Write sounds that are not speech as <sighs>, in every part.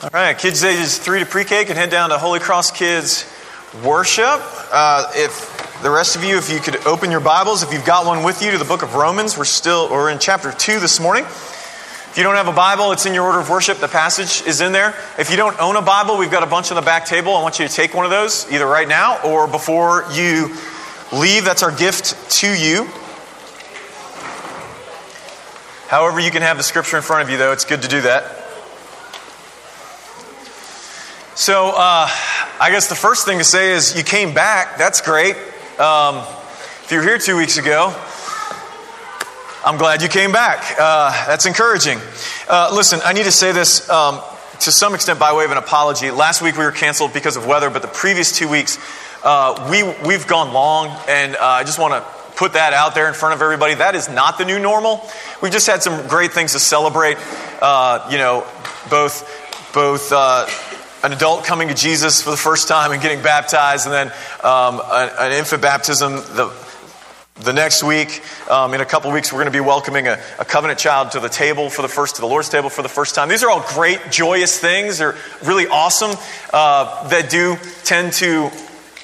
All right, kids ages three to pre-K can head down to Holy Cross Kids Worship. Uh, if the rest of you, if you could open your Bibles, if you've got one with you, to the book of Romans. We're still we're in chapter two this morning. If you don't have a Bible, it's in your order of worship. The passage is in there. If you don't own a Bible, we've got a bunch on the back table. I want you to take one of those either right now or before you leave. That's our gift to you. However, you can have the scripture in front of you, though. It's good to do that. So, uh, I guess the first thing to say is you came back. That's great. Um, if you were here two weeks ago, I'm glad you came back. Uh, that's encouraging. Uh, listen, I need to say this um, to some extent by way of an apology. Last week we were canceled because of weather, but the previous two weeks uh, we, we've gone long, and uh, I just want to put that out there in front of everybody. That is not the new normal. We've just had some great things to celebrate. Uh, you know, both both an adult coming to Jesus for the first time and getting baptized, and then um, an, an, infant baptism the, the next week. Um, in a couple weeks, we're going to be welcoming a, a, covenant child to the table for the first, to the Lord's table for the first time. These are all great, joyous things. They're really awesome uh, that do tend to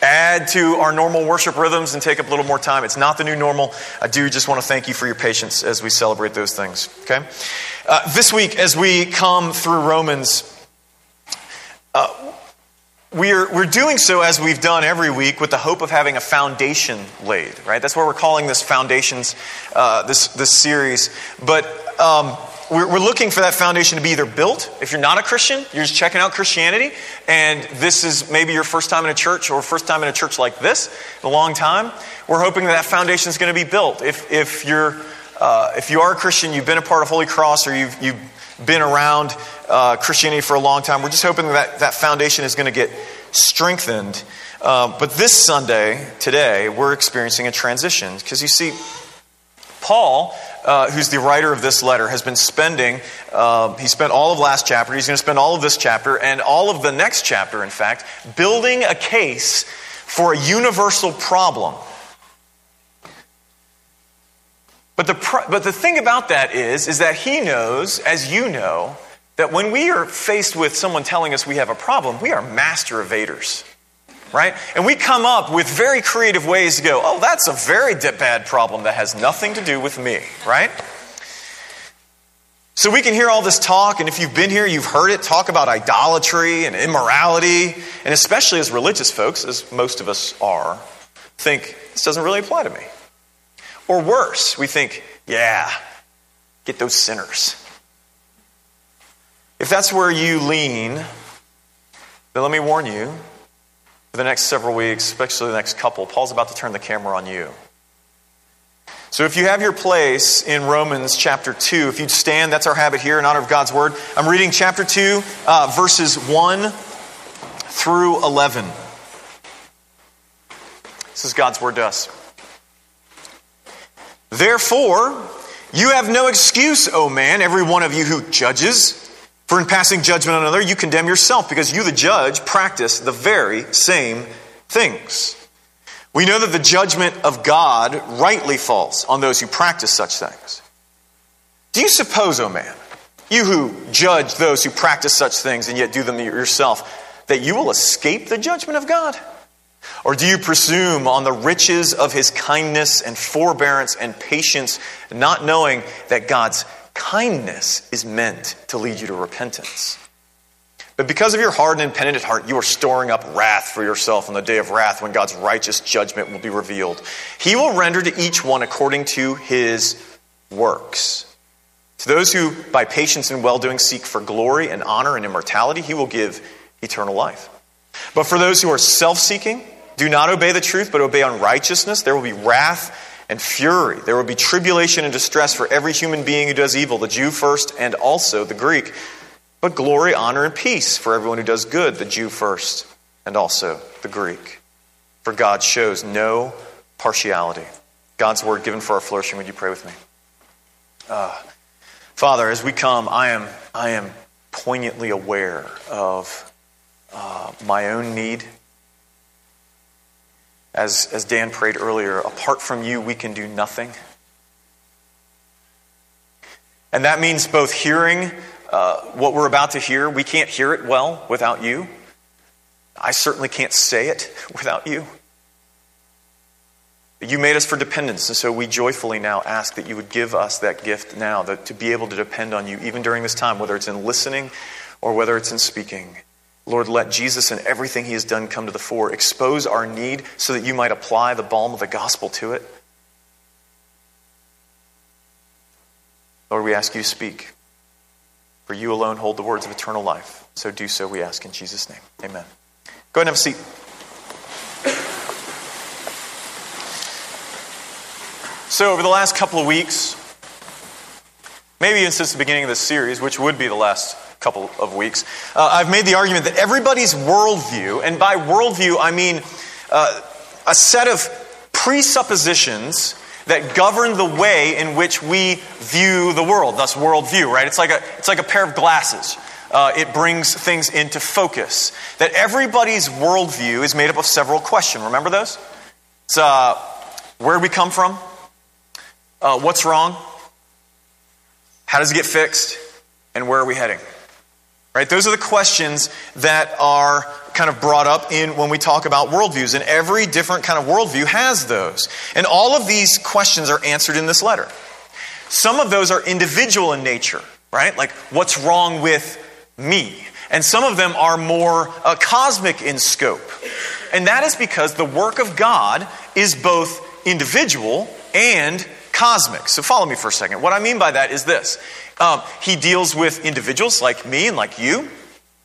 add to our normal worship rhythms and take up a little more time. It's not the new normal. I do just want to thank you for your patience as we celebrate those things. Okay? Uh, this week, as we come through Romans, uh, we're, we're doing so as we've done every week with the hope of having a foundation laid, right? That's why we're calling this Foundations, uh, this, this series. But um, we're, we're looking for that foundation to be either built. If you're not a Christian, you're just checking out Christianity, and this is maybe your first time in a church or first time in a church like this in a long time. We're hoping that that foundation is going to be built. If, if, you're, uh, if you are a Christian, you've been a part of Holy Cross, or you've, you've been around uh, Christianity for a long time. We're just hoping that that foundation is going to get strengthened. Uh, but this Sunday, today, we're experiencing a transition because you see, Paul, uh, who's the writer of this letter, has been spending, uh, he spent all of last chapter, he's going to spend all of this chapter, and all of the next chapter, in fact, building a case for a universal problem but the, but the thing about that is, is that he knows, as you know, that when we are faced with someone telling us we have a problem, we are master evaders. Right? And we come up with very creative ways to go, oh, that's a very bad problem that has nothing to do with me, right? So we can hear all this talk, and if you've been here, you've heard it talk about idolatry and immorality, and especially as religious folks, as most of us are, think this doesn't really apply to me. Or worse, we think, yeah, get those sinners. If that's where you lean, then let me warn you for the next several weeks, especially the next couple, Paul's about to turn the camera on you. So if you have your place in Romans chapter 2, if you'd stand, that's our habit here in honor of God's word. I'm reading chapter 2, uh, verses 1 through 11. This is God's word to us. Therefore, you have no excuse, O man, every one of you who judges. For in passing judgment on another, you condemn yourself, because you, the judge, practice the very same things. We know that the judgment of God rightly falls on those who practice such things. Do you suppose, O man, you who judge those who practice such things and yet do them yourself, that you will escape the judgment of God? Or do you presume on the riches of his kindness and forbearance and patience, not knowing that God's kindness is meant to lead you to repentance? But because of your hardened and penitent heart, you are storing up wrath for yourself on the day of wrath when God's righteous judgment will be revealed. He will render to each one according to his works. To those who, by patience and well doing, seek for glory and honor and immortality, he will give eternal life. But for those who are self seeking, do not obey the truth, but obey unrighteousness, there will be wrath and fury. There will be tribulation and distress for every human being who does evil, the Jew first and also the Greek. But glory, honor, and peace for everyone who does good, the Jew first and also the Greek. For God shows no partiality. God's word given for our flourishing. Would you pray with me? Uh, Father, as we come, I am, I am poignantly aware of uh, my own need as, as Dan prayed earlier, apart from you, we can do nothing. And that means both hearing uh, what we're about to hear, we can't hear it well without you. I certainly can't say it <laughs> without you. You made us for dependence, and so we joyfully now ask that you would give us that gift now, that to be able to depend on you even during this time, whether it's in listening or whether it's in speaking. Lord, let Jesus and everything he has done come to the fore. Expose our need so that you might apply the balm of the gospel to it. Lord, we ask you to speak. For you alone hold the words of eternal life. So do so, we ask in Jesus' name. Amen. Go ahead and have a seat. So, over the last couple of weeks, maybe even since the beginning of this series, which would be the last couple of weeks, uh, I've made the argument that everybody's worldview, and by worldview I mean uh, a set of presuppositions that govern the way in which we view the world, thus worldview, right? It's like a, it's like a pair of glasses. Uh, it brings things into focus. That everybody's worldview is made up of several questions. Remember those? It's uh, where we come from, uh, what's wrong? How does it get fixed? And where are we heading? Right? Those are the questions that are kind of brought up in when we talk about worldviews. And every different kind of worldview has those. And all of these questions are answered in this letter. Some of those are individual in nature, right? Like, what's wrong with me? And some of them are more uh, cosmic in scope. And that is because the work of God is both individual and cosmic. So follow me for a second. What I mean by that is this um, He deals with individuals like me and like you,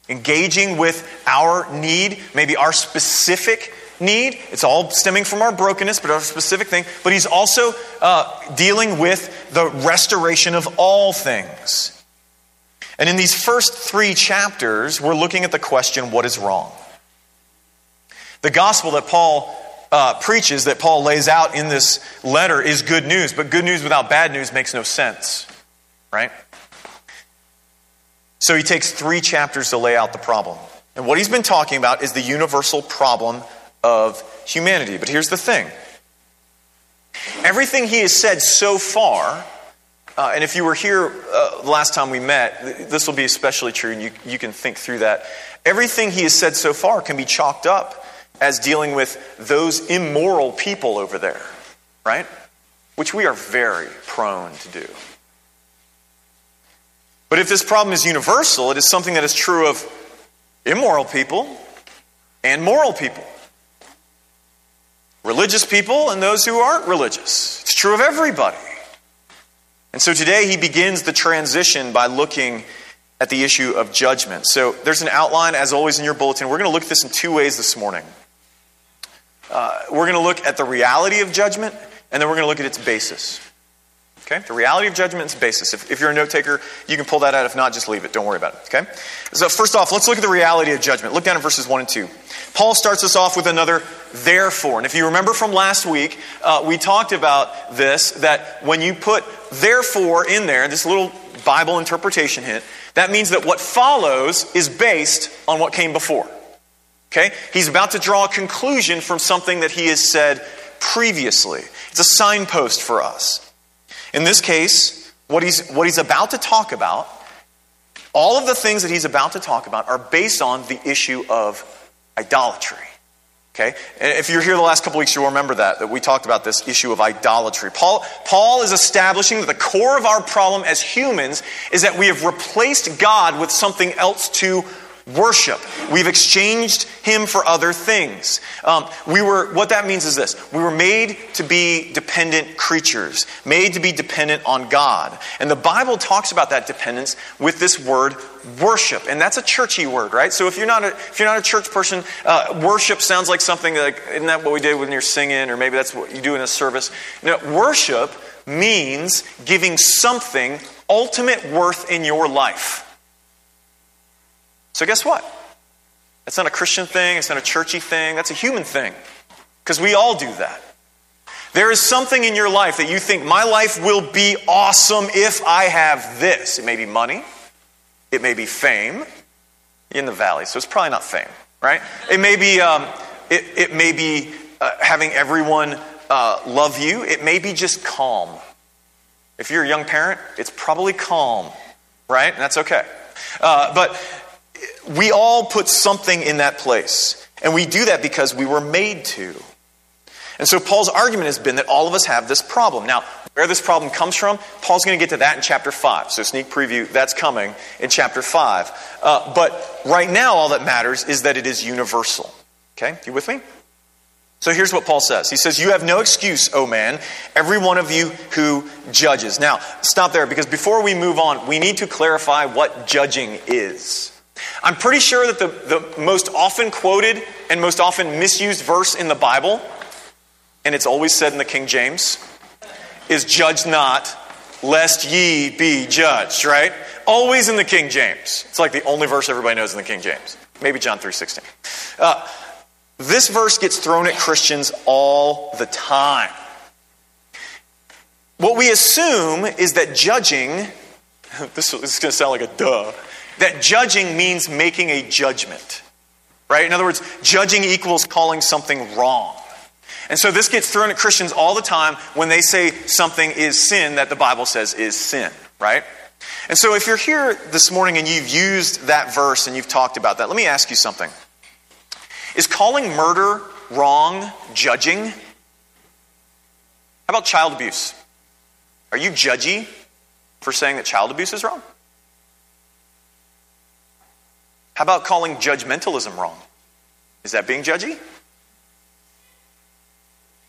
engaging with our need, maybe our specific need. It's all stemming from our brokenness, but our specific thing. But He's also uh, dealing with the restoration of all things. And in these first three chapters, we're looking at the question what is wrong? The gospel that Paul uh, preaches, that Paul lays out in this letter, is good news, but good news without bad news makes no sense, right? So he takes three chapters to lay out the problem. And what he's been talking about is the universal problem of humanity. But here's the thing everything he has said so far, uh, and if you were here uh, last time we met, this will be especially true, and you, you can think through that. Everything he has said so far can be chalked up as dealing with those immoral people over there, right? Which we are very prone to do. But if this problem is universal, it is something that is true of immoral people and moral people. Religious people and those who aren't religious. It's true of everybody. And so today he begins the transition by looking at the issue of judgment. So there's an outline, as always, in your bulletin. We're going to look at this in two ways this morning. Uh, we're going to look at the reality of judgment, and then we're going to look at its basis. Okay? The reality of judgment its basis. If, if you're a note taker, you can pull that out. If not, just leave it. Don't worry about it. Okay? So, first off, let's look at the reality of judgment. Look down at verses 1 and 2. Paul starts us off with another therefore. And if you remember from last week, uh, we talked about this that when you put therefore in there, this little Bible interpretation hint, that means that what follows is based on what came before. Okay? He's about to draw a conclusion from something that he has said previously. It's a signpost for us. In this case, what he's, what he's about to talk about, all of the things that he's about to talk about are based on the issue of idolatry. Okay? If you're here the last couple weeks, you'll remember that, that we talked about this issue of idolatry. Paul, Paul is establishing that the core of our problem as humans is that we have replaced God with something else to worship. We've exchanged him for other things. Um, we were, what that means is this we were made to be dependent creatures, made to be dependent on God. And the Bible talks about that dependence with this word worship. And that's a churchy word, right? So if you're not a, if you're not a church person, uh, worship sounds like something like, isn't that what we did when you're singing, or maybe that's what you do in a service? Know, worship means giving something ultimate worth in your life. So, guess what? That's not a Christian thing, it's not a churchy thing, that's a human thing. Because we all do that. There is something in your life that you think, my life will be awesome if I have this. It may be money, it may be fame. in the valley, so it's probably not fame, right? It may be, um, it, it, may be uh, having everyone uh, love you, it may be just calm. If you're a young parent, it's probably calm, right? And that's okay. Uh, but we all put something in that place. And we do that because we were made to. And so Paul's argument has been that all of us have this problem. Now, where this problem comes from, Paul's going to get to that in chapter 5. So, sneak preview, that's coming in chapter 5. Uh, but right now, all that matters is that it is universal. Okay? You with me? So here's what Paul says. He says, You have no excuse, O man, every one of you who judges. Now, stop there because before we move on, we need to clarify what judging is. I'm pretty sure that the, the most often quoted and most often misused verse in the Bible, and it's always said in the King James, is judge not, lest ye be judged, right? Always in the King James. It's like the only verse everybody knows in the King James. Maybe John 3.16. Uh, this verse gets thrown at Christians all the time. What we assume is that judging, <laughs> this, is going to sound like a duh, that judging means making a judgment. Right? In other words, judging equals calling something wrong. And so this gets thrown at Christians all the time when they say something is sin that the Bible says is sin, right? And so if you're here this morning and you've used that verse and you've talked about that, let me ask you something. Is calling murder wrong judging? How about child abuse? Are you judgy for saying that child abuse is wrong? How about calling judgmentalism wrong? Is that being judgy?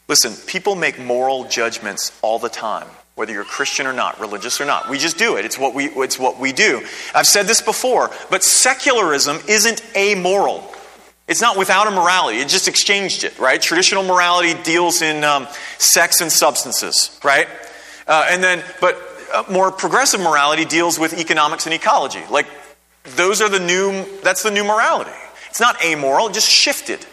Listen, people make moral judgments all the time, whether you're Christian or not, religious or not. We just do it. It's what we, it's what we do. I've said this before, but secularism isn't amoral. It's not without a morality. It just exchanged it, right? Traditional morality deals in um, sex and substances, right? Uh, and then, but uh, more progressive morality deals with economics and ecology. Like, those are the new, that's the new morality. It's not amoral, it just shifted.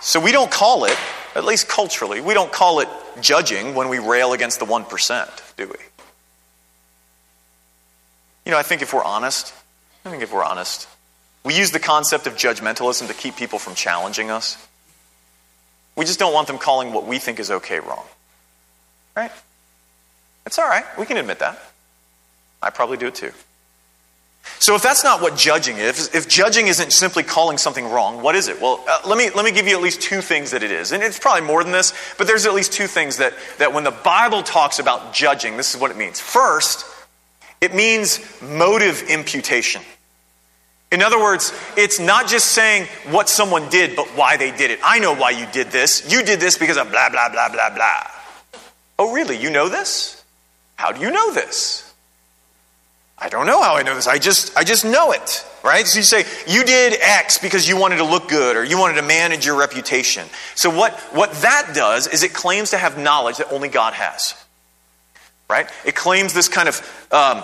So we don't call it, at least culturally, we don't call it judging when we rail against the 1%, do we? You know, I think if we're honest, I think if we're honest, we use the concept of judgmentalism to keep people from challenging us. We just don't want them calling what we think is okay wrong. Right? It's all right. We can admit that. I probably do it too. So if that's not what judging is, if judging isn't simply calling something wrong, what is it? Well, uh, let, me, let me give you at least two things that it is. And it's probably more than this, but there's at least two things that, that when the Bible talks about judging, this is what it means. First, it means motive imputation. In other words, it's not just saying what someone did, but why they did it. I know why you did this. You did this because of blah, blah, blah, blah, blah. Oh, really? You know this? How do you know this? I don't know how I know this. I just, I just know it, right? So you say, you did X because you wanted to look good or you wanted to manage your reputation. So what, what that does is it claims to have knowledge that only God has right? It claims this kind of um,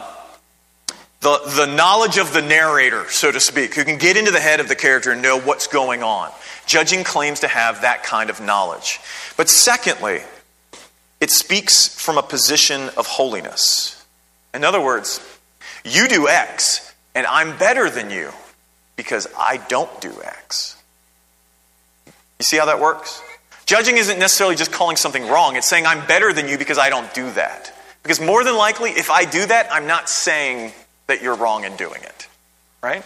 the, the knowledge of the narrator, so to speak, who can get into the head of the character and know what's going on. Judging claims to have that kind of knowledge. But secondly, it speaks from a position of holiness. In other words, you do X, and I'm better than you because I don't do X. You see how that works? Judging isn't necessarily just calling something wrong, it's saying I'm better than you because I don't do that. Because more than likely, if I do that, I'm not saying that you're wrong in doing it. Right?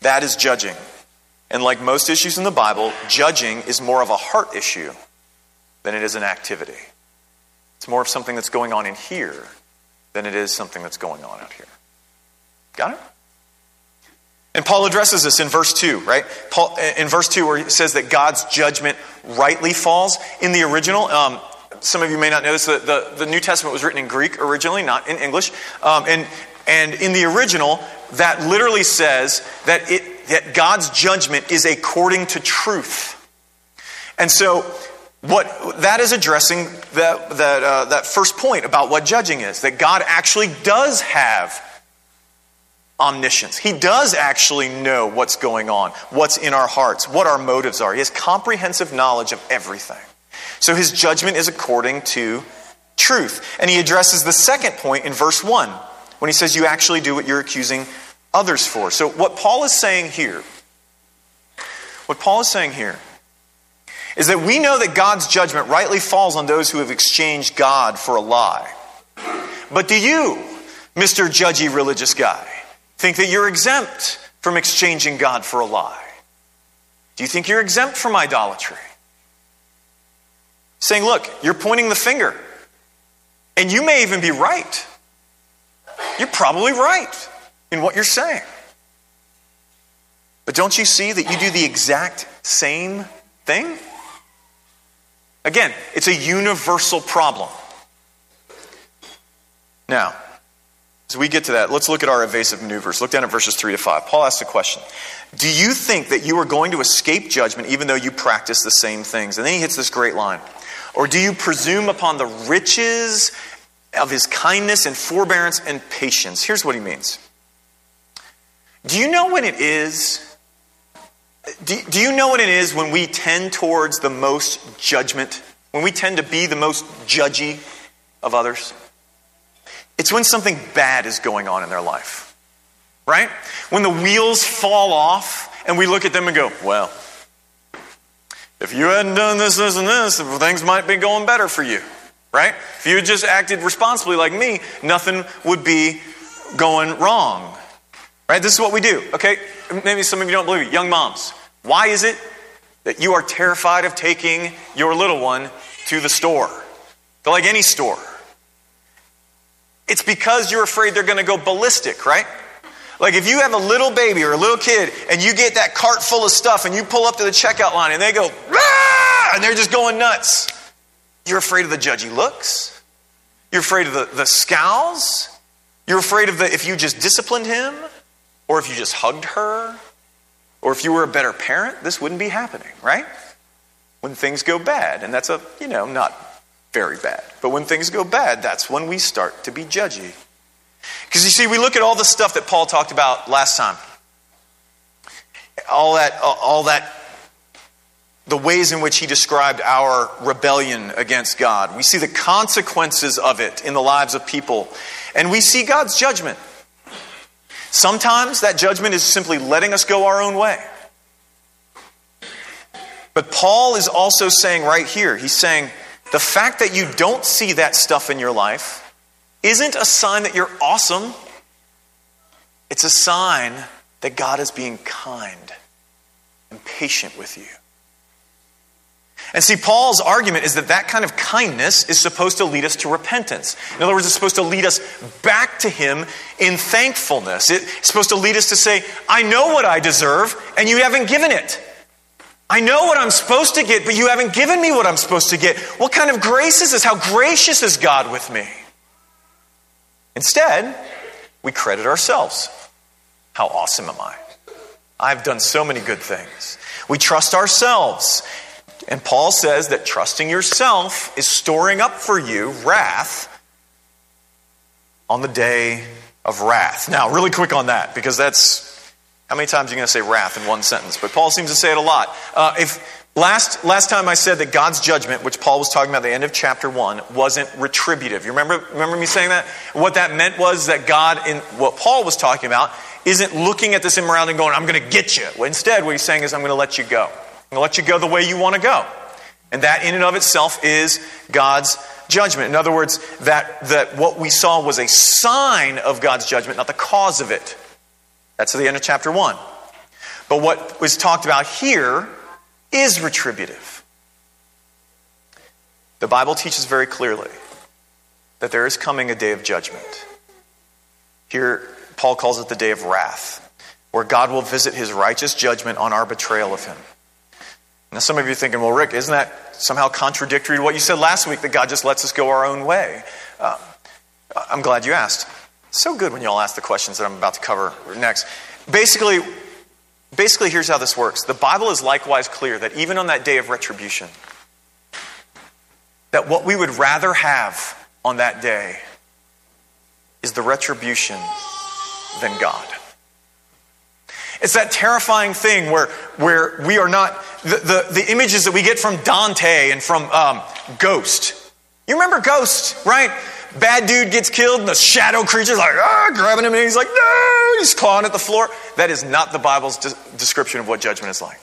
That is judging. And like most issues in the Bible, judging is more of a heart issue than it is an activity. It's more of something that's going on in here than it is something that's going on out here. Got it? And Paul addresses this in verse 2, right? Paul, in verse 2, where he says that God's judgment rightly falls. In the original, um, some of you may not know this, the, the, the New Testament was written in Greek originally, not in English. Um, and, and in the original, that literally says that, it, that God's judgment is according to truth. And so, what that is addressing that, that, uh, that first point about what judging is that God actually does have omniscience. He does actually know what's going on, what's in our hearts, what our motives are. He has comprehensive knowledge of everything. So his judgment is according to truth. And he addresses the second point in verse 1 when he says, You actually do what you're accusing others for. So what Paul is saying here, what Paul is saying here, is that we know that God's judgment rightly falls on those who have exchanged God for a lie. But do you, Mr. Judgy religious guy, think that you're exempt from exchanging God for a lie? Do you think you're exempt from idolatry? Saying, look, you're pointing the finger, and you may even be right. You're probably right in what you're saying. But don't you see that you do the exact same thing? Again, it's a universal problem. Now, as we get to that, let's look at our evasive maneuvers. Look down at verses 3 to 5. Paul asks a question Do you think that you are going to escape judgment even though you practice the same things? And then he hits this great line. Or do you presume upon the riches of his kindness and forbearance and patience? Here's what he means. Do you know when it is? Do, do you know what it is when we tend towards the most judgment? When we tend to be the most judgy of others? It's when something bad is going on in their life, right? When the wheels fall off and we look at them and go, well, if you hadn't done this, this, and this, things might be going better for you, right? If you had just acted responsibly like me, nothing would be going wrong, right? This is what we do, okay? Maybe some of you don't believe it. Young moms, why is it that you are terrified of taking your little one to the store? To like any store. It's because you're afraid they're going to go ballistic, right? Like if you have a little baby or a little kid and you get that cart full of stuff and you pull up to the checkout line and they go, and they're just going nuts, you're afraid of the judgy looks. You're afraid of the, the scowls. You're afraid of the if you just disciplined him or if you just hugged her or if you were a better parent, this wouldn't be happening, right? When things go bad, and that's a, you know, not very bad. But when things go bad, that's when we start to be judgy. Because you see, we look at all the stuff that Paul talked about last time. All that, all that, the ways in which he described our rebellion against God. We see the consequences of it in the lives of people. And we see God's judgment. Sometimes that judgment is simply letting us go our own way. But Paul is also saying right here, he's saying, the fact that you don't see that stuff in your life isn't a sign that you're awesome. It's a sign that God is being kind and patient with you. And see, Paul's argument is that that kind of kindness is supposed to lead us to repentance. In other words, it's supposed to lead us back to Him in thankfulness. It's supposed to lead us to say, I know what I deserve, and you haven't given it. I know what I'm supposed to get, but you haven't given me what I'm supposed to get. What kind of grace is this? How gracious is God with me? Instead, we credit ourselves. How awesome am I? I've done so many good things. We trust ourselves. And Paul says that trusting yourself is storing up for you wrath on the day of wrath. Now, really quick on that, because that's how many times are you going to say wrath in one sentence? But Paul seems to say it a lot. Uh, if last last time I said that God's judgment, which Paul was talking about at the end of chapter one, wasn't retributive. You remember remember me saying that? What that meant was that God, in what Paul was talking about, isn't looking at this immorality and going, "I'm going to get you." Instead, what he's saying is, "I'm going to let you go. Going to let you go the way you want to go," and that in and of itself is God's judgment. In other words, that that what we saw was a sign of God's judgment, not the cause of it. That's the end of chapter 1. But what was talked about here is retributive. The Bible teaches very clearly that there is coming a day of judgment. Here, Paul calls it the day of wrath, where God will visit his righteous judgment on our betrayal of him. Now, some of you are thinking, well, Rick, isn't that somehow contradictory to what you said last week that God just lets us go our own way? Uh, I'm glad you asked so good when y'all ask the questions that I'm about to cover next. Basically, basically, here's how this works. The Bible is likewise clear that even on that day of retribution, that what we would rather have on that day is the retribution than God. It's that terrifying thing where, where we are not, the, the, the images that we get from Dante and from um, Ghost. You remember Ghost, right? Bad dude gets killed, and the shadow creature's like, ah, grabbing him, and he's like, no, he's clawing at the floor. That is not the Bible's de- description of what judgment is like.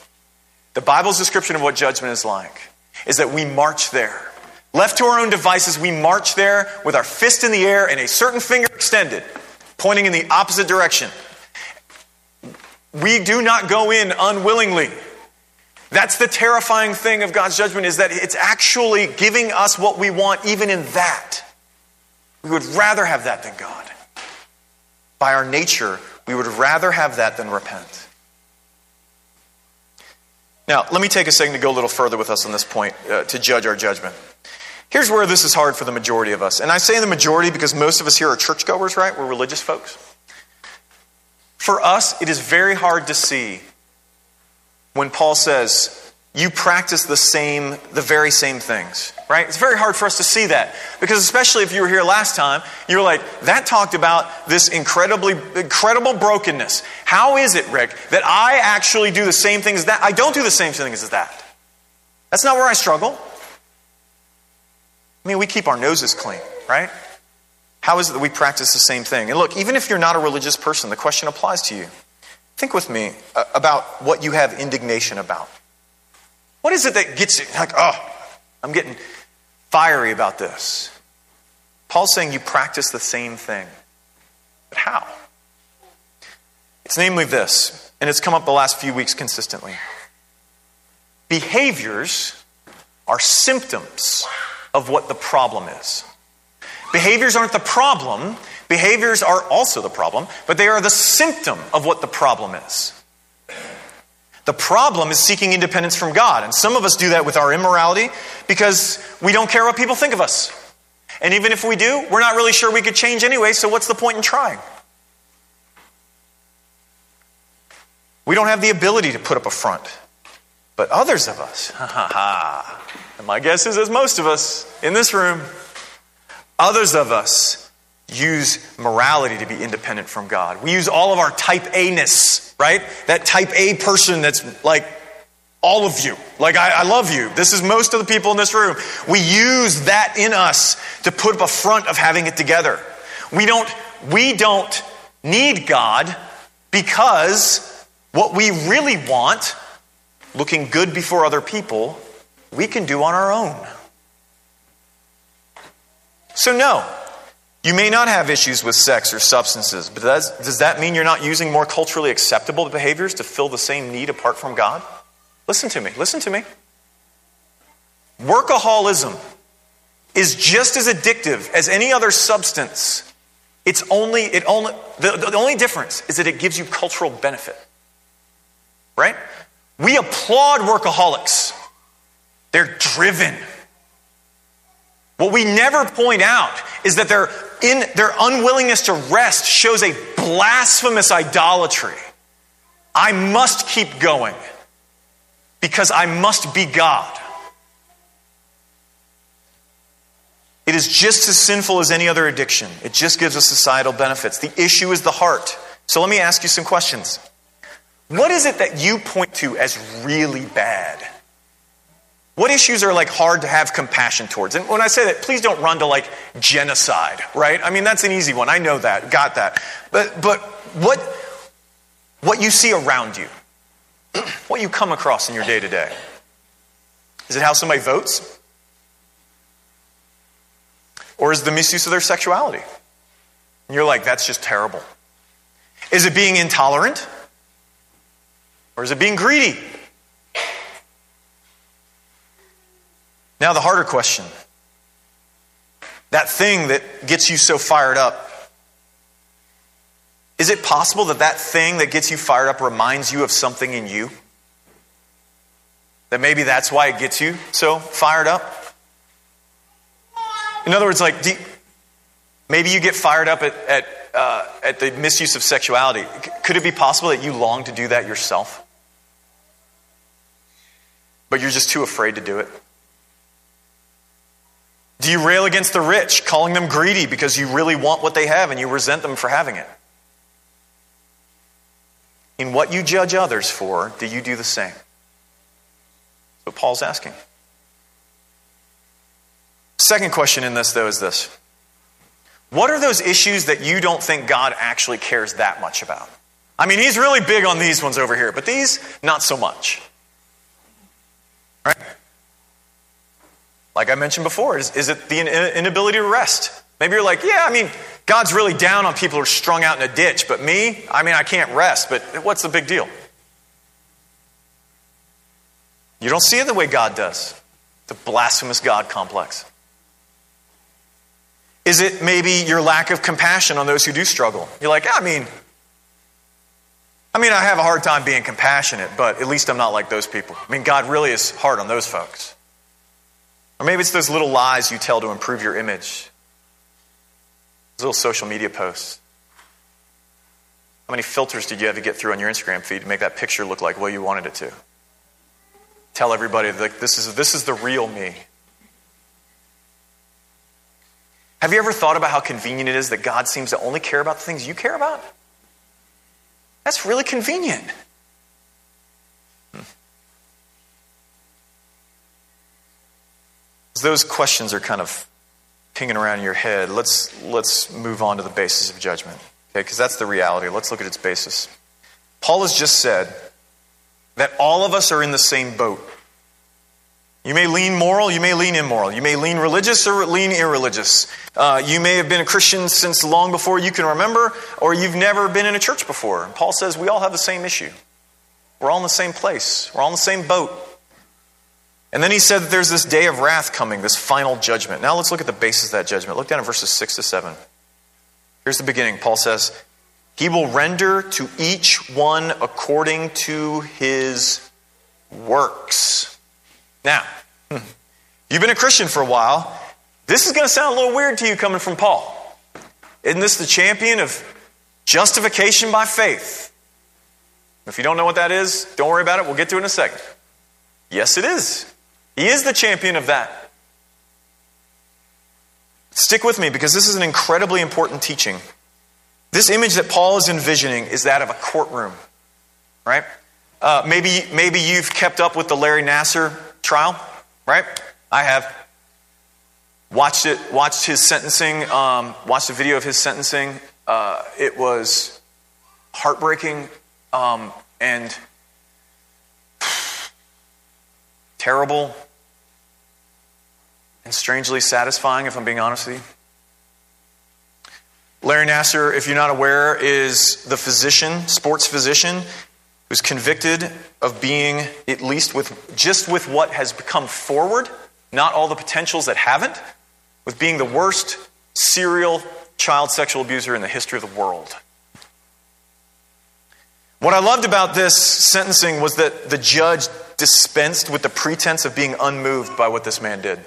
The Bible's description of what judgment is like is that we march there. Left to our own devices, we march there with our fist in the air and a certain finger extended, pointing in the opposite direction. We do not go in unwillingly. That's the terrifying thing of God's judgment is that it's actually giving us what we want even in that. We would rather have that than God. By our nature, we would rather have that than repent. Now, let me take a second to go a little further with us on this point uh, to judge our judgment. Here's where this is hard for the majority of us. And I say the majority because most of us here are churchgoers, right? We're religious folks. For us, it is very hard to see when Paul says, you practice the same, the very same things, right? It's very hard for us to see that because, especially if you were here last time, you were like, that talked about this incredibly, incredible brokenness. How is it, Rick, that I actually do the same things that? I don't do the same things as that. That's not where I struggle. I mean, we keep our noses clean, right? How is it that we practice the same thing? And look, even if you're not a religious person, the question applies to you. Think with me uh, about what you have indignation about. What is it that gets you like, oh, I'm getting fiery about this? Paul's saying you practice the same thing. But how? It's namely this, and it's come up the last few weeks consistently. Behaviors are symptoms of what the problem is. Behaviors aren't the problem, Behaviors are also the problem, but they are the symptom of what the problem is. The problem is seeking independence from God. And some of us do that with our immorality because we don't care what people think of us. And even if we do, we're not really sure we could change anyway, so what's the point in trying? We don't have the ability to put up a front. But others of us, <laughs> ha ha ha, and my guess is as most of us in this room, others of us use morality to be independent from God. We use all of our type A ness, right? That type A person that's like all of you. Like, I, I, love you. This is most of the people in this room. We use that in us to put up a front of having it together. We don't, we don't need God because what we really want, looking good before other people, we can do on our own. So, no, you may not have issues with sex or substances, but does, does that mean you're not using more culturally acceptable behaviors to fill the same need apart from God? Listen to me. Listen to me. Workaholism is just as addictive as any other substance. It's only, it only the, the only difference is that it gives you cultural benefit. Right? We applaud workaholics. They're driven. What we never point out is that their, in, their unwillingness to rest shows a blasphemous idolatry. I must keep going because I must be God. It is just as sinful as any other addiction. It just gives us societal benefits. The issue is the heart. So let me ask you some questions. What is it that you point to as really bad? What issues are like hard to have compassion towards? And when I say that, please don't run to like genocide, right? I mean, that's an easy one. I know that, got that. But, but what, what you see around you, <clears throat> what you come across in your day to day, is it how somebody votes? Or is the misuse of their sexuality? And you're like, that's just terrible. Is it being intolerant? Or is it being greedy? Now, the harder question that thing that gets you so fired up. Is it possible that that thing that gets you fired up reminds you of something in you? That maybe that's why it gets you so fired up? In other words, like, you, maybe you get fired up at, at, uh, at the misuse of sexuality. Could it be possible that you long to do that yourself? But you're just too afraid to do it? Do you rail against the rich, calling them greedy because you really want what they have and you resent them for having it? In what you judge others for, do you do the same? What Paul's asking. Second question in this, though, is this What are those issues that you don't think God actually cares that much about? I mean, he's really big on these ones over here, but these, not so much. Like I mentioned before, is, is it the inability to rest? Maybe you're like, yeah, I mean, God's really down on people who are strung out in a ditch, but me, I mean, I can't rest, but what's the big deal? You don't see it the way God does. The blasphemous God complex. Is it maybe your lack of compassion on those who do struggle? You're like, I mean, I mean, I have a hard time being compassionate, but at least I'm not like those people. I mean, God really is hard on those folks. Or maybe it's those little lies you tell to improve your image, those little social media posts. How many filters did you have to get through on your Instagram feed to make that picture look like what you wanted it to? Tell everybody that this is, this is the real me. Have you ever thought about how convenient it is that God seems to only care about the things you care about? That's really convenient. Those questions are kind of pinging around in your head. Let's, let's move on to the basis of judgment, okay? Because that's the reality. Let's look at its basis. Paul has just said that all of us are in the same boat. You may lean moral, you may lean immoral. You may lean religious or lean irreligious. Uh, you may have been a Christian since long before you can remember, or you've never been in a church before. Paul says we all have the same issue. We're all in the same place, we're all in the same boat. And then he said that there's this day of wrath coming, this final judgment. Now let's look at the basis of that judgment. Look down at verses 6 to 7. Here's the beginning. Paul says, He will render to each one according to his works. Now, hmm, you've been a Christian for a while. This is going to sound a little weird to you coming from Paul. Isn't this the champion of justification by faith? If you don't know what that is, don't worry about it. We'll get to it in a second. Yes, it is. He is the champion of that. Stick with me because this is an incredibly important teaching. This image that Paul is envisioning is that of a courtroom, right? Uh, maybe, maybe you've kept up with the Larry Nassar trial, right? I have. Watched it, watched his sentencing, um, watched a video of his sentencing. Uh, it was heartbreaking um, and <sighs> terrible and strangely satisfying, if I'm being honest with you. Larry Nassar, if you're not aware, is the physician, sports physician who's convicted of being, at least with just with what has become forward, not all the potentials that haven't, with being the worst serial child sexual abuser in the history of the world. What I loved about this sentencing was that the judge dispensed with the pretense of being unmoved by what this man did.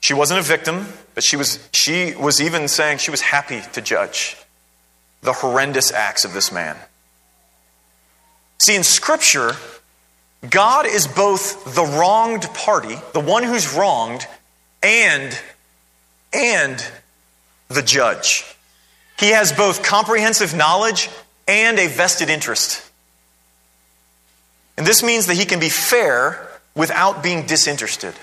She wasn't a victim, but she was, she was even saying she was happy to judge the horrendous acts of this man. See, in Scripture, God is both the wronged party, the one who's wronged, and, and the judge. He has both comprehensive knowledge and a vested interest. And this means that he can be fair without being disinterested.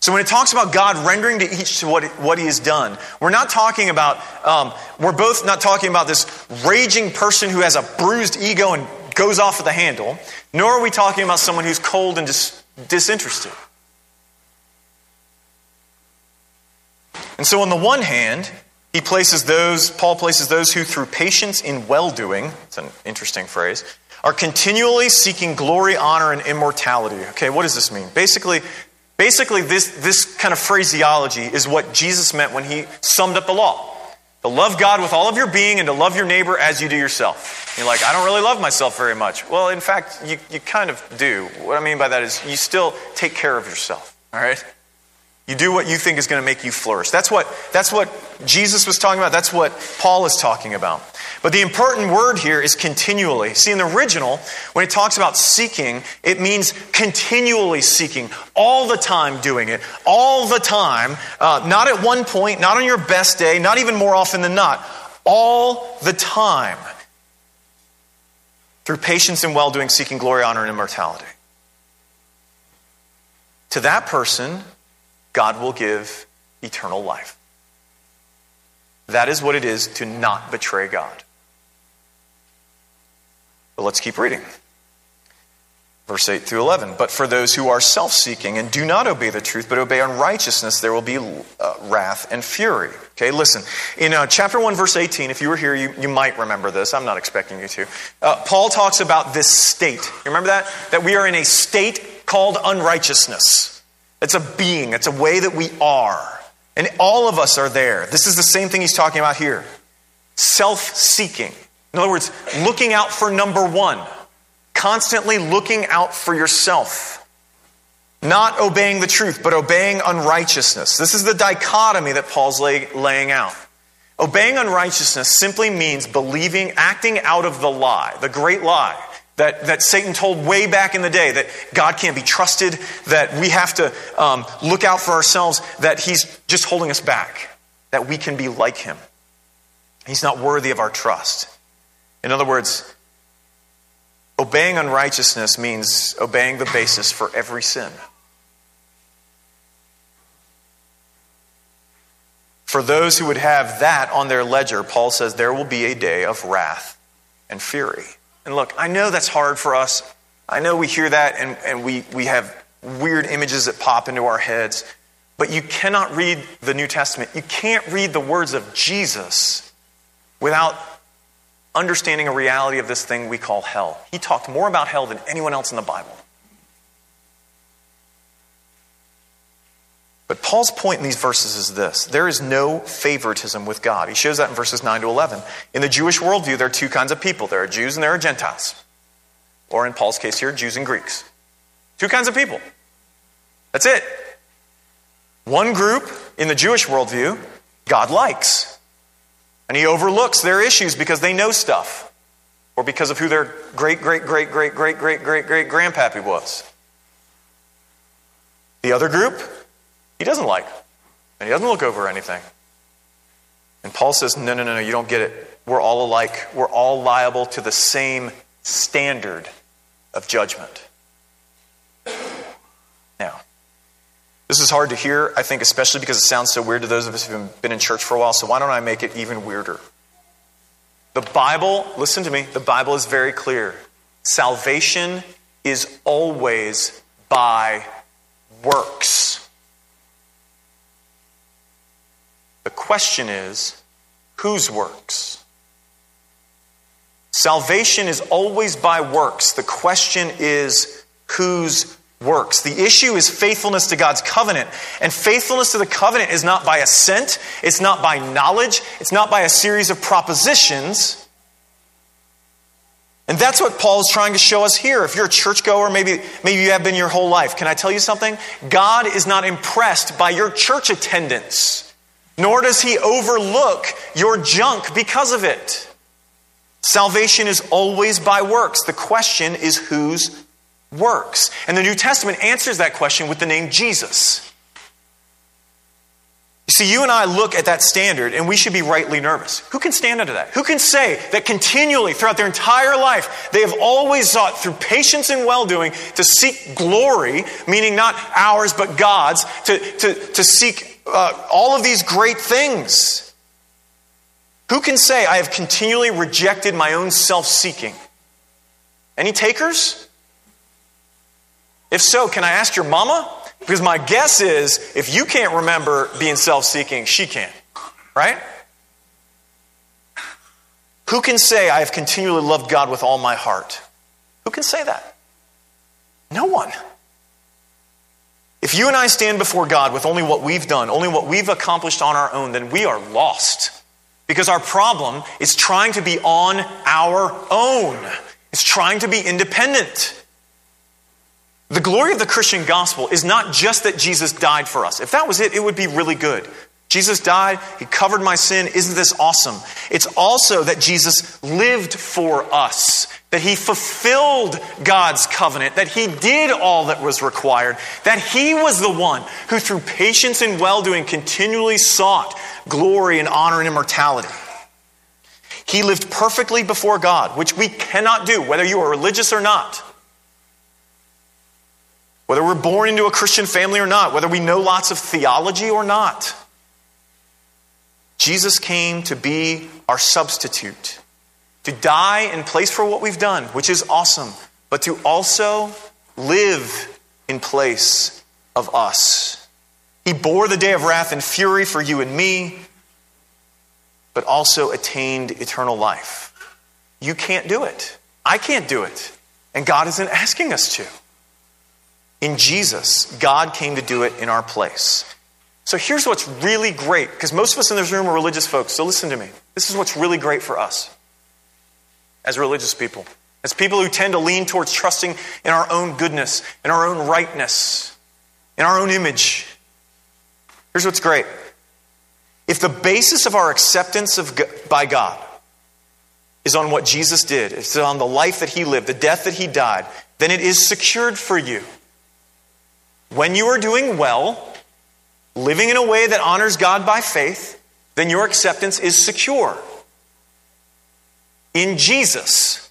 So when it talks about God rendering to each what, what he has done, we're not talking about, um, we're both not talking about this raging person who has a bruised ego and goes off at the handle, nor are we talking about someone who's cold and dis- disinterested. And so, on the one hand, he places those, Paul places those who, through patience in well doing, it's an interesting phrase, are continually seeking glory, honor, and immortality. Okay, what does this mean? Basically, basically this, this kind of phraseology is what Jesus meant when he summed up the law. To love God with all of your being and to love your neighbor as you do yourself. You're like, I don't really love myself very much. Well, in fact, you, you kind of do. What I mean by that is you still take care of yourself, all right? You do what you think is going to make you flourish. That's what, that's what Jesus was talking about. That's what Paul is talking about. But the important word here is continually. See, in the original, when it talks about seeking, it means continually seeking, all the time doing it, all the time, uh, not at one point, not on your best day, not even more often than not, all the time. Through patience and well doing, seeking glory, honor, and immortality. To that person, God will give eternal life. That is what it is to not betray God. But let's keep reading. Verse 8 through 11. But for those who are self seeking and do not obey the truth, but obey unrighteousness, there will be uh, wrath and fury. Okay, listen. In uh, chapter 1, verse 18, if you were here, you, you might remember this. I'm not expecting you to. Uh, Paul talks about this state. You remember that? That we are in a state called unrighteousness. It's a being, it's a way that we are. And all of us are there. This is the same thing he's talking about here self seeking. In other words, looking out for number one constantly looking out for yourself, not obeying the truth, but obeying unrighteousness. This is the dichotomy that Paul's lay, laying out. Obeying unrighteousness simply means believing, acting out of the lie, the great lie that, that Satan told way back in the day that God can't be trusted, that we have to um, look out for ourselves, that he's just holding us back, that we can be like him. He's not worthy of our trust. In other words, Obeying unrighteousness means obeying the basis for every sin. For those who would have that on their ledger, Paul says there will be a day of wrath and fury. And look, I know that's hard for us. I know we hear that and, and we, we have weird images that pop into our heads. But you cannot read the New Testament. You can't read the words of Jesus without understanding a reality of this thing we call hell. He talked more about hell than anyone else in the Bible. But Paul's point in these verses is this there is no favoritism with God. He shows that in verses 9 to 11. In the Jewish worldview, there are two kinds of people there are Jews and there are Gentiles. Or in Paul's case here, Jews and Greeks. Two kinds of people. That's it. One group in the Jewish worldview, God likes. And he overlooks their issues because they know stuff or because of who their great, great, great, great, great, great, great, great grandpappy was. The other group, he doesn't like, and he doesn't look over anything. And Paul says, No, no, no, no, you don't get it. We're all alike. We're all liable to the same standard of judgment. Now, this is hard to hear, I think, especially because it sounds so weird to those of us who've been in church for a while, so why don't I make it even weirder? The Bible, listen to me, the Bible is very clear. Salvation is always by works. The question is, whose works? Salvation is always by works. The question is, whose works. The issue is faithfulness to God's covenant. And faithfulness to the covenant is not by assent, it's not by knowledge, it's not by a series of propositions. And that's what Paul is trying to show us here. If you're a churchgoer, maybe, maybe you have been your whole life. Can I tell you something? God is not impressed by your church attendance, nor does he overlook your junk because of it. Salvation is always by works. The question is whose works? And the New Testament answers that question with the name Jesus. You see, you and I look at that standard and we should be rightly nervous. Who can stand under that? Who can say that continually, throughout their entire life, they have always sought through patience and well doing to seek glory, meaning not ours but God's, to, to, to seek uh, all of these great things? Who can say, I have continually rejected my own self seeking? Any takers? If so, can I ask your mama? Because my guess is if you can't remember being self seeking, she can. Right? Who can say, I have continually loved God with all my heart? Who can say that? No one. If you and I stand before God with only what we've done, only what we've accomplished on our own, then we are lost. Because our problem is trying to be on our own, it's trying to be independent. The glory of the Christian gospel is not just that Jesus died for us. If that was it, it would be really good. Jesus died, He covered my sin. Isn't this awesome? It's also that Jesus lived for us, that He fulfilled God's covenant, that He did all that was required, that He was the one who, through patience and well doing, continually sought glory and honor and immortality. He lived perfectly before God, which we cannot do, whether you are religious or not. Whether we're born into a Christian family or not, whether we know lots of theology or not. Jesus came to be our substitute, to die in place for what we've done, which is awesome, but to also live in place of us. He bore the day of wrath and fury for you and me, but also attained eternal life. You can't do it. I can't do it. And God isn't asking us to. In Jesus, God came to do it in our place. So here's what's really great, because most of us in this room are religious folks, so listen to me. This is what's really great for us as religious people, as people who tend to lean towards trusting in our own goodness, in our own rightness, in our own image. Here's what's great. If the basis of our acceptance of, by God is on what Jesus did, it's on the life that he lived, the death that he died, then it is secured for you. When you are doing well, living in a way that honors God by faith, then your acceptance is secure in Jesus.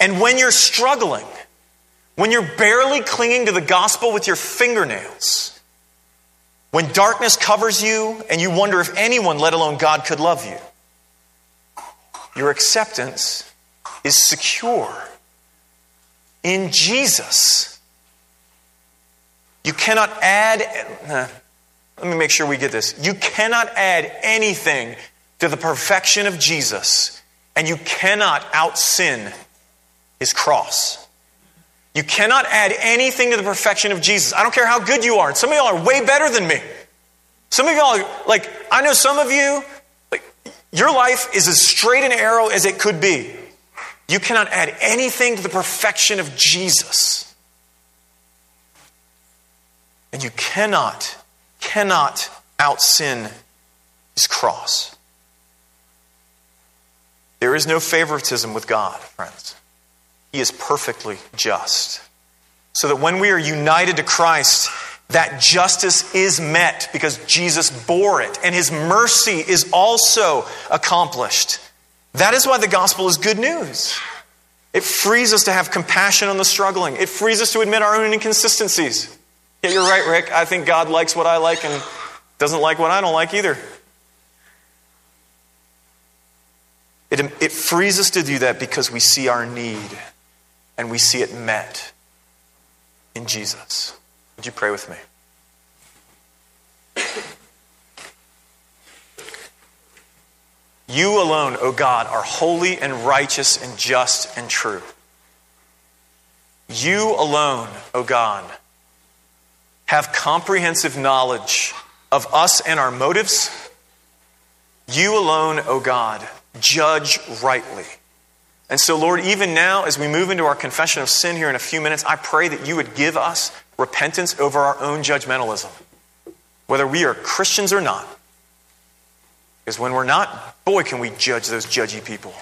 And when you're struggling, when you're barely clinging to the gospel with your fingernails, when darkness covers you and you wonder if anyone, let alone God, could love you, your acceptance is secure in Jesus. You cannot add, uh, let me make sure we get this. You cannot add anything to the perfection of Jesus, and you cannot out sin his cross. You cannot add anything to the perfection of Jesus. I don't care how good you are. Some of y'all are way better than me. Some of y'all, are, like, I know some of you, like, your life is as straight an arrow as it could be. You cannot add anything to the perfection of Jesus. And you cannot, cannot out sin his cross. There is no favoritism with God, friends. He is perfectly just. So that when we are united to Christ, that justice is met because Jesus bore it, and his mercy is also accomplished. That is why the gospel is good news. It frees us to have compassion on the struggling, it frees us to admit our own inconsistencies. Yeah, you're right, Rick. I think God likes what I like and doesn't like what I don't like either. It, it frees us to do that because we see our need and we see it met in Jesus. Would you pray with me? You alone, O God, are holy and righteous and just and true. You alone, O God, have comprehensive knowledge of us and our motives. You alone, O God, judge rightly. And so, Lord, even now, as we move into our confession of sin here in a few minutes, I pray that you would give us repentance over our own judgmentalism, whether we are Christians or not. Because when we're not, boy, can we judge those judgy people.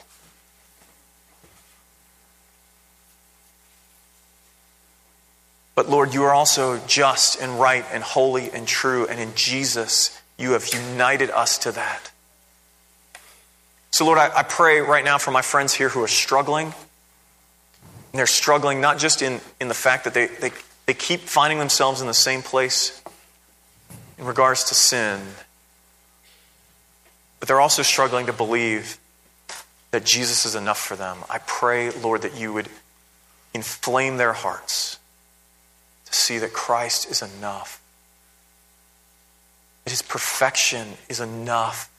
But Lord, you are also just and right and holy and true. And in Jesus, you have united us to that. So, Lord, I, I, pray right now for my friends here who are struggling. And they're struggling not just in, in the fact that they, they, they keep finding themselves in the same place in regards to sin, but they're also struggling to believe that Jesus is enough for them. I pray, Lord, that you would inflame their hearts to see that Christ is enough. That his perfection is enough.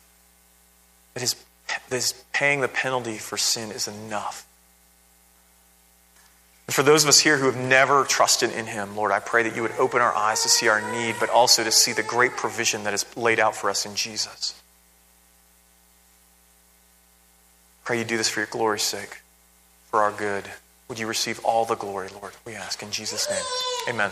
That his, that his paying the penalty for sin is enough. And for those of us here who have never trusted in him, Lord, I pray that you would open our eyes to see our need, but also to see the great provision that is laid out for us in Jesus. Pray you do this for your glory's sake, for our good. Would you receive all the glory, Lord? We ask in Jesus' name. Amen.